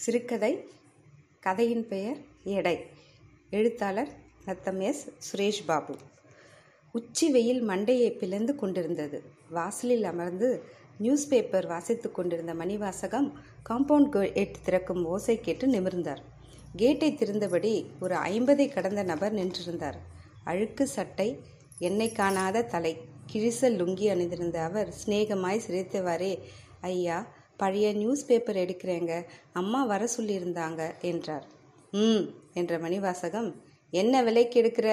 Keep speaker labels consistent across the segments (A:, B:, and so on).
A: சிறுகதை கதையின் பெயர் எடை. எழுத்தாளர் நத்தம் எஸ். சுரேஷ் பாபு. உச்சி வெயில் மண்டையை பிளந்து கொண்டிருந்தது. வாசலில் அமர்ந்து நியூஸ் பேப்பர் வாசித்து கொண்டிருந்த மணிவாசகம் காம்பவுண்ட் கேட் திறக்கும் ஓசை கேட்டு நிமிர்ந்தார். கேட்டை திறந்தபடி ஒரு ஐம்பதை கடந்த நபர் நின்றிருந்தார். அழுக்கு சட்டை எண்ணெய் காணாத தலை கிழிசல் லுங்கி அணிந்திருந்த அவர் சிநேகமாய் சிரித்தவாறே ஐயா பழைய நியூஸ் பேப்பர் எடுக்கிறேங்க. அம்மா வர சொல்லியிருந்தாங்க என்றார். ம் என்ற மணிவாசகம். என்ன விலைக்கு எடுக்கிற?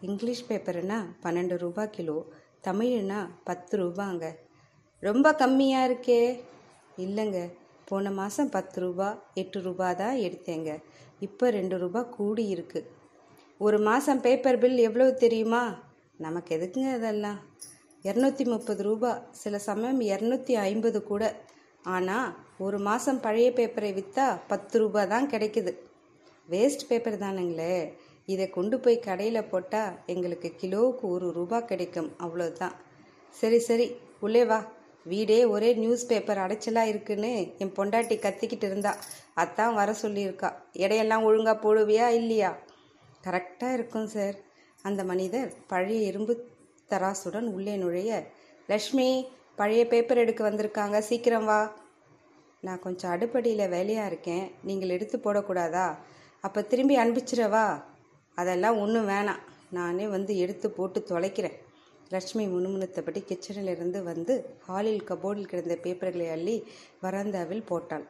A: இங்கிலீஷ் பேப்பருனா பன்னெண்டு ரூபா கிலோ தமிழ்னா பத்து ரூபாங்க. ரொம்ப கம்மியாக இருக்கே. இல்லைங்க போன மாதம் பத்து ரூபா எட்டு ரூபா தான் எடுத்தேங்க. இப்போ ரெண்டு ரூபா கூடி இருக்கு. ஒரு மாதம் பேப்பர் பில் எவ்வளவு தெரியுமா? நமக்கு எதுக்குங்க அதெல்லாம்? இரநூத்தி முப்பது ரூபா. சில சமயம் இரநூத்தி ஐம்பது கூட. ஆனால் ஒரு மாதம் பழைய பேப்பரை விற்றா பத்து ரூபா தான் கிடைக்குது. வேஸ்ட் பேப்பர் தானுங்களே. இதை கொண்டு போய் கடையில் போட்டால் எங்களுக்கு கிலோவுக்கு ஒரு ரூபா கிடைக்கும். அவ்வளோதான் சரி சரி. உள்ளே வா. வீடே ஒரே நியூஸ் பேப்பர் அடைச்சலாக இருக்குன்னு என் பொண்டாட்டி கத்திக்கிட்டு இருந்தா. அதான் வர சொல்லியிருக்கா. எடையெல்லாம் ஒழுங்காக போடுவியா இல்லையா? கரெக்டாக இருக்கும் சார் அந்த மனிதர் பழைய இரும்பு தராசுடன் உள்ளே நுழைய லக்ஷ்மி பழைய பேப்பர் எடுக்க வந்திருக்காங்க. சீக்கிரம் வா. நான் கொஞ்சம் அடுப்படியில் வேலையாக இருக்கேன். நீங்கள் எடுத்து போடக்கூடாதா? அப்போ திரும்பி அனுப்பிச்சிடவா அதெல்லாம் ஒன்றும் வேணாம். நானே வந்து எடுத்து போட்டு தொலைக்கிறேன். லட்சுமி முணுமுணுத்தபடி கிச்சனில் இருந்து வந்து ஹாலில் கபோர்டில் கிடந்த பேப்பர்களை அள்ளி வராந்தாவில் போட்டாள்.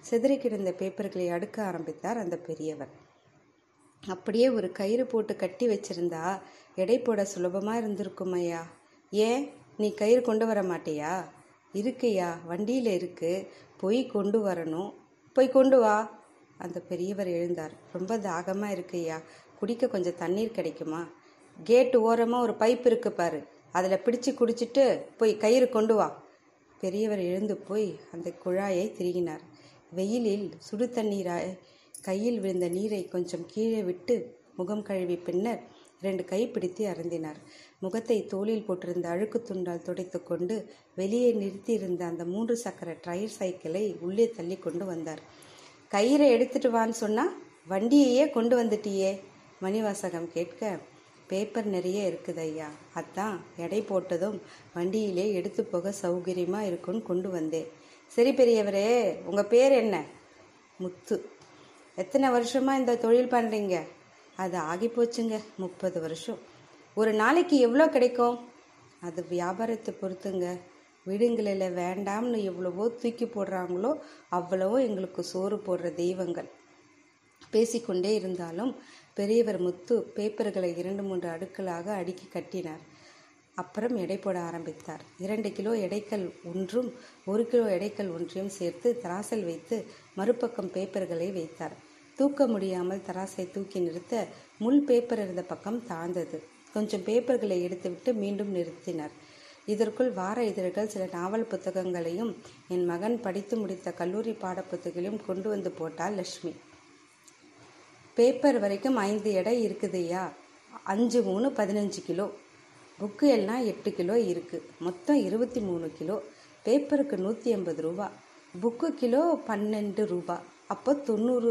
A: சிதறி கிடந்த பேப்பர்களை அடுக்க ஆரம்பித்தார் அந்த பெரியவர். அப்படியே ஒரு கயிறு போட்டு கட்டி வச்சிருந்தா எடை போட சுலபமாக இருந்திருக்கும் ஐயா ஏன்? நீ கயிறு கொண்டு வர மாட்டியா? இருக்கையா? வண்டியில் இருக்கு. போய் கொண்டு வரணும். போய் கொண்டு வா. அந்த பெரியவர் எழுந்தார். ரொம்ப தாகமாக இருக்கையா? குடிக்க கொஞ்சம் தண்ணீர் கிடைக்குமா? கேட்டு ஓரமாக ஒரு பைப் இருக்கு பாரு. அதில் பிடிச்சு குடிச்சிட்டு போய் கயிறு கொண்டு வா. பெரியவர் எழுந்து போய் அந்த குழாயை திருகினார். வெயிலில் சுடு தண்ணீராய் கையில் விழுந்த நீரை கொஞ்சம் கீழே விட்டு முகம் கழுவி பின்னர் ரெண்டு கை பிடித்து அருந்தினார். முகத்தை தோளில் போட்டிருந்த அழுக்கு துண்டால் துடைத்து கொண்டு வெளியே நிறுத்தியிருந்த அந்த மூன்று சக்கர டயர் சைக்கிளை உள்ளே தள்ளி கொண்டு வந்தார். கயிறை எடுத்துட்டு வான்னு சொன்னா வண்டியையே கொண்டு வந்துட்டியே மணிவாசகம் கேட்க பேப்பர் நிறைய இருக்குது ஐயா அதான் எடை போட்டதும் வண்டியிலே எடுத்து போக சௌகரியமா இருக்குன்னு கொண்டு வந்தேன். சரி பெரியவரே உங்க பேர் என்ன? முத்து. எத்தனை வருஷமா இந்த தொழில் பண்றீங்க? அது ஆகி போச்சுங்க முப்பது வருஷம். ஒரு நாளைக்கு எவ்வளோ கிடைக்கும்? அது வியாபாரத்தை பொறுத்துங்க. வீடுங்களில் வேண்டாம்னு எவ்வளவோ தூக்கி போடுறாங்களோ அவ்வளவோ எங்களுக்கு சோறு போடுற தெய்வங்கள். பேசிக்கொண்டே இருந்தாலும் பெரியவர் முத்து பேப்பர்களை இரண்டு மூன்று அடுக்களாக அடுக்கி கட்டினார். அப்புறம் எடை போட ஆரம்பித்தார். இரண்டு கிலோ எடைக்கல் ஒன்றும் ஒரு கிலோ எடைக்கல் ஒன்றையும் சேர்த்து தராசல் வைத்து மறுபக்கம் பேப்பர்களை வைத்தார். தூக்க முடியாமல் தராசை தூக்கி நிறுத்த முள் பேப்பர் இருந்த பக்கம் தாழ்ந்தது. கொஞ்சம் பேப்பர்களை எடுத்துவிட்டு மீண்டும் நிறுத்தினார். இதற்குள் வார இதழ்கள் சில நாவல் புத்தகங்களையும் என் மகன் படித்து முடித்த கல்லூரி பாடப்புத்தகங்களையும் கொண்டு வந்து போட்டாள் லட்சுமி. பேப்பர் வரைக்கும் ஐந்து எடை இருக்குதுயா? அஞ்சு மூணு பதினஞ்சு கிலோ. புக்கு எல்லாம் எட்டு கிலோ இருக்குது மொத்தம் இருபத்தி மூணு கிலோ. பேப்பருக்கு நூற்றி ஐம்பது ரூபா. புக்கு கிலோ பன்னெண்டு ரூபா. அப்போ தொண்ணூறு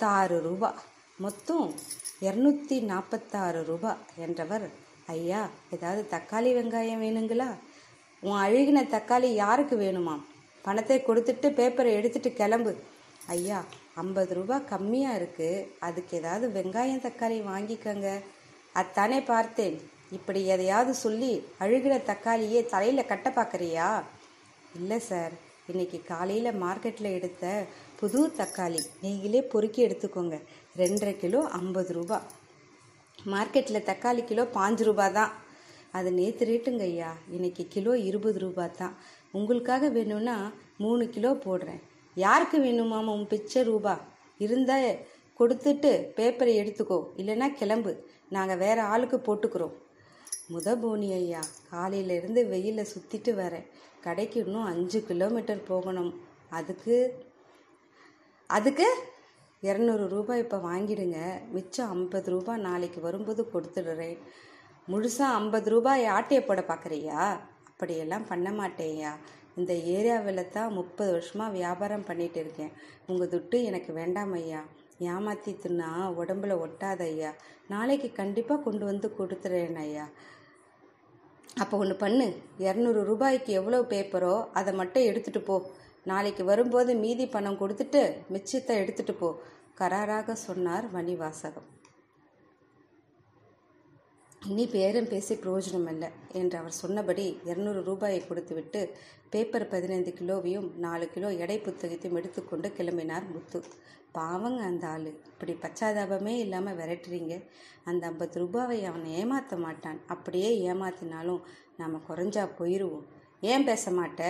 A: தாறு ரூபா. மொத்தம் இரநூத்தி நாற்பத்தாறு ரூபா என்றவர் ஐயா ஏதாவது தக்காளி வெங்காயம் வேணுங்களா? உன் அழுகின தக்காளி யாருக்கு வேணுமாம்? பணத்தை கொடுத்துட்டு பேப்பரை எடுத்துட்டு கிளம்பு. ஐயா ஐம்பது ரூபா கம்மியாக இருக்குது அதுக்கு ஏதாவது வெங்காயம் தக்காளி வாங்கிக்கங்க. அத்தானே பார்த்தேன். இப்படி எதையாவது சொல்லி அழுகிற தக்காளியே தலையில் கட்ட பார்க்குறியா? இல்லை சார். இன்னைக்கு காலையில் மார்க்கெட்டில் எடுத்த புது தக்காளி. நீங்களே பொறுக்கி எடுத்துக்கோங்க. ரெண்டரை கிலோ ஐம்பது ரூபா. மார்க்கெட்டில் தக்காளி கிலோ பாஞ்சு ரூபா தான் அது நேற்று ரேட்டுங்க ஐயா. இன்னைக்கு கிலோ இருபது ரூபா தான் உங்களுக்காக வேணும்னா மூணு கிலோ போடுறேன். யாருக்கு வேணுமாமா உன் பிச்சை ரூபா? இருந்தால் கொடுத்துட்டு பேப்பரை எடுத்துக்கோ. இல்லைன்னா கிளம்பு. நாங்கள் வேறு ஆளுக்கு போட்டுக்கிறோம். முத போனி ஐயா. காலையிலேருந்து வெயிலில் சுற்றிட்டு வரேன். கடைக்கு இன்னும் அஞ்சு கிலோமீட்டர் போகணும். அதுக்கு அதுக்கு இரநூறு ரூபாய் இப்போ வாங்கிடுங்க. மிச்சம் ஐம்பது ரூபாய் நாளைக்கு வரும்போது கொடுத்துடுறேன். முழுசாக ஐம்பது ரூபாய் ஆட்டையை போட பார்க்குறியா அப்படியெல்லாம் பண்ண மாட்டேயா இந்த ஏரியாவில் தான் முப்பது வருஷமாக வியாபாரம் பண்ணிட்டு இருக்கேன். உங்கள் துட்டு எனக்கு வேண்டாம் ஐயா. ஏமாற்றி தின்னா உடம்புல ஒட்டாத ஐயா நாளைக்கு கண்டிப்பாக கொண்டு வந்து கொடுத்துறேன் ஐயா. அப்போ ஒன்று பண்ணு. இரநூறு ரூபாய்க்கு எவ்வளோ பேப்பரோ அதை மட்டும் எடுத்துகிட்டு போ. நாளைக்கு வரும்போது மீதி பணம் கொடுத்துட்டு மிச்சத்தை எடுத்துகிட்டு போ. கராராக சொன்னார் மணிவாசகம் இனி பேரம் பேசி பிரயோஜனம் இல்லை என்று அவர் சொன்னபடி இருநூறு ரூபாயை கொடுத்துவிட்டு பேப்பர் பதினைந்து கிலோவையும் நாலு கிலோ எடை புத்தகத்தையும் எடுத்துக்கொண்டு கிளம்பினார் முத்து. பாவங்க அந்த ஆள். இப்படி பச்சாதாபமே இல்லாமல் விரட்டுறீங்க. அந்த ஐம்பது ரூபாவை அவனை ஏமாற்ற மாட்டான். அப்படியே ஏமாத்தினாலும் நாம் குறைஞ்சா போயிடுவோம் ஏன் பேச மாட்ட?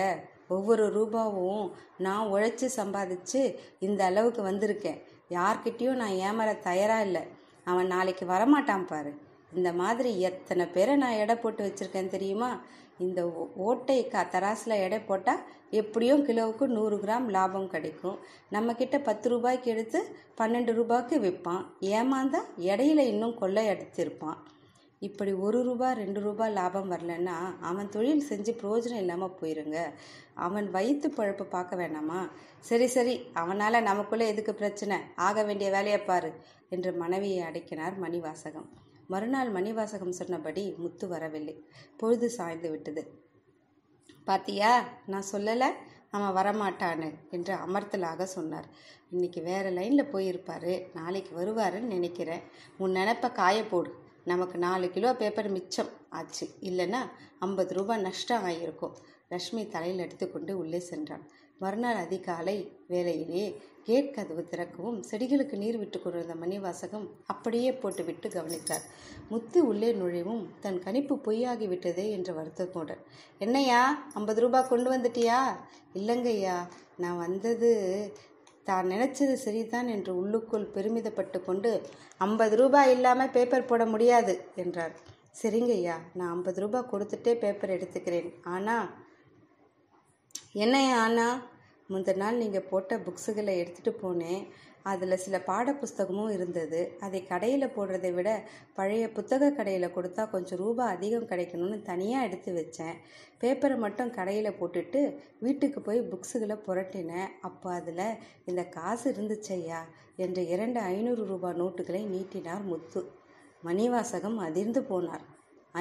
A: ஒவ்வொரு ரூபாவும் நான் உழைச்சி சம்பாதிச்சு இந்த அளவுக்கு வந்திருக்கேன். யார்கிட்டேயும் நான் ஏமாற தயாராக இல்லை. அவன் நாளைக்கு வரமாட்டான் பாரு. இந்த மாதிரி எத்தனை பேரை நான் எடை போட்டு வச்சுருக்கேன் தெரியுமா? இந்த ஓ- ஓட்டை க தராசில் எடை போட்டால் எப்படியும் கிலோவுக்கு நூறு கிராம் லாபம் கிடைக்கும். நம்மக்கிட்ட பத்து ரூபாய்க்கு எடுத்து பன்னெண்டு ரூபாய்க்கு விற்பான். ஏமாந்தா இடையில இன்னும் கொள்ளை அடித்திருப்பான் இப்படி ஒரு ரூபா ரெண்டு ரூபா லாபம் வரலன்னா அவன் தொழில் செஞ்சு பிரயோஜனம் இல்லாமல் போயிருங்க. அவன் வயிற்று பழப்பு பார்க்க வேணாமா? சரி சரி அவனால் நமக்குள்ளே எதுக்கு பிரச்சனை? ஆக வேண்டிய வேலையை பாரு என்று மனைவியை அடைக்கினார் மணிவாசகம். மறுநாள் மணிவாசகம் சொன்னபடி முத்து வரவில்லை. பொழுது சாய்ந்து விட்டது. பாத்தியா நான் சொல்லலை அவன் வரமாட்டான்னு என்று அமர்த்தலாக சொன்னார். இன்னைக்கு வேற லைனில் போயிருப்பாரு நாளைக்கு வருவாருன்னு நினைக்கிறேன். உன் நினப்ப காய போடு. நமக்கு நாலு கிலோ பேப்பர் மிச்சம் ஆச்சு. இல்லைன்னா ஐம்பது ரூபாய் நஷ்டம் ஆகியிருக்கும் லக்ஷ்மி தலையில் எடுத்துக்கொண்டு உள்ளே சென்றான். மறுநாள் அதிகாலை வேளையிலே கேட் கதவு திறக்கவும் செடிகளுக்கு நீர் விட்டு கொண்டிருந்த மணிவாசகம் அப்படியே போட்டுவிட்டு கவனித்தார். முத்து உள்ளே நுழைவும் தன் கணிப்பு பொய்யாகி விட்டதே என்ற வருத்தத்துடன் என்னையா ஐம்பது ரூபாய் கொண்டு வந்துட்டியா? இல்லைங்கய்யா நான் வந்தது தான் நினைச்சது சரிதான் என்று உள்ளுக்குள் பெருமிதப்பட்டு கொண்டு ஐம்பது ரூபாய் இல்லாமல் பேப்பர் போட முடியாது என்றார். சரிங்கய்யா நான் ஐம்பது ரூபாய் கொடுத்துட்டே பேப்பர் எடுத்துக்கிறேன். ஆனால் என்ன ஆனா முந்தின நாள் நீங்கள் போட்ட புக்ஸுகளை எடுத்துகிட்டு போனேன். அதில் சில பாட புஸ்தகமும் இருந்தது. அதை கடையில் போடுறதை விட பழைய புத்தக கடையில் கொடுத்தா கொஞ்சம் ரூபாய் அதிகம் கிடைக்கணும்னு தனியாக எடுத்து வச்சேன். பேப்பரை மட்டும் கடையில் போட்டுட்டு வீட்டுக்கு போய் புக்ஸுகளை புரட்டினேன். அப்போ அதில் இந்த காசு இருந்துச்சையா என்று இரண்டு ஐநூறு ரூபாய் நோட்டுகளை நீட்டினார் முத்து. மணிவாசகம் அதிர்ந்து போனார்.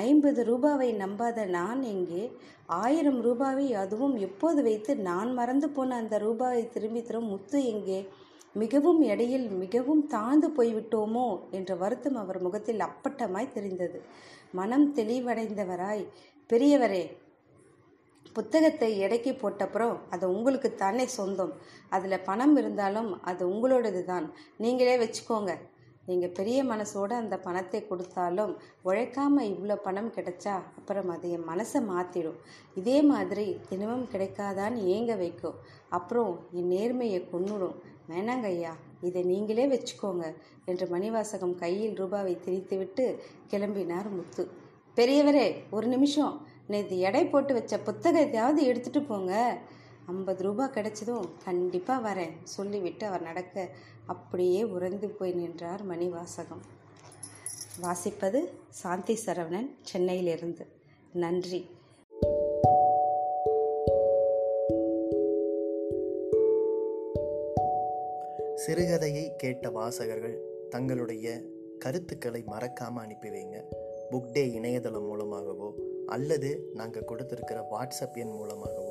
A: ஐம்பது ரூபாவை நம்பாத நான் எங்கே? ஆயிரம் ரூபாவை அதுவும் எப்போது வைத்து நான் மறந்து போன அந்த ரூபாவை திரும்பி தரும் முத்து எங்கே? மிகவும் இடையில் மிகவும் தாழ்ந்து போய்விட்டோமோ? என்ற வருத்தம் அவர் முகத்தில் அப்பட்டமாய் தெரிந்தது. மனம் தெளிவடைந்தவராய் பெரியவரே புத்தகத்தை எடைக்கு போட்டப்புறம் அது உங்களுக்கு தானே சொந்தம். அதில் பணம் இருந்தாலும் அது உங்களோடது தான் நீங்களே வச்சுக்கோங்க. நீங்கள் பெரிய மனசோட அந்த பணத்தை கொடுத்தாலும் உழைக்காமல் இவ்வளோ பணம் கிடைச்சா அப்புறம் அது என் மனசை மாற்றிடும் இதே மாதிரி தினமும் கிடைக்காதான்னு ஏங்க வைக்கும்? அப்புறம் என் நேர்மையை கொன்னுடும். வேணாங்க ஐயா இதை நீங்களே வச்சுக்கோங்க என்று மணிவாசகம் கையில் ரூபாவை திரித்துவிட்டு கிளம்பினார் முத்து. பெரியவரே ஒரு நிமிஷம். நேற்று எடை போட்டு வச்ச புத்தகத்தையாவது எடுத்துகிட்டு போங்க. ஐம்பது ரூபாய் கிடைச்சதும் கண்டிப்பாக வரேன் சொல்லிவிட்டு அவர் நடக்க அப்படியே உறைந்து போய் நின்றார் மணிவாசகம். வாசிப்பது சாந்தி சரவணன் சென்னையிலிருந்து. நன்றி.
B: சிறுகதையை கேட்ட வாசகர்கள் தங்களுடைய கருத்துக்களை மறக்காமல் அனுப்பி வைங்க. புக் டே இணையதளம் மூலமாகவோ அல்லது நாங்கள் கொடுத்துருக்கிற வாட்ஸ்அப் எண் மூலமாகவோ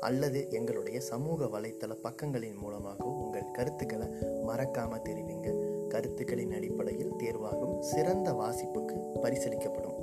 B: அல்லது எங்களுடைய சமூக வலைத்தள பக்கங்களின் மூலமாகவோ உங்கள் கருத்துக்களை மறக்காமல் தெரிவிங்க. கருத்துக்களின் அடிப்படையில் தேர்வாகும் சிறந்த வாசிப்புக்கு பரிசளிக்கப்படும்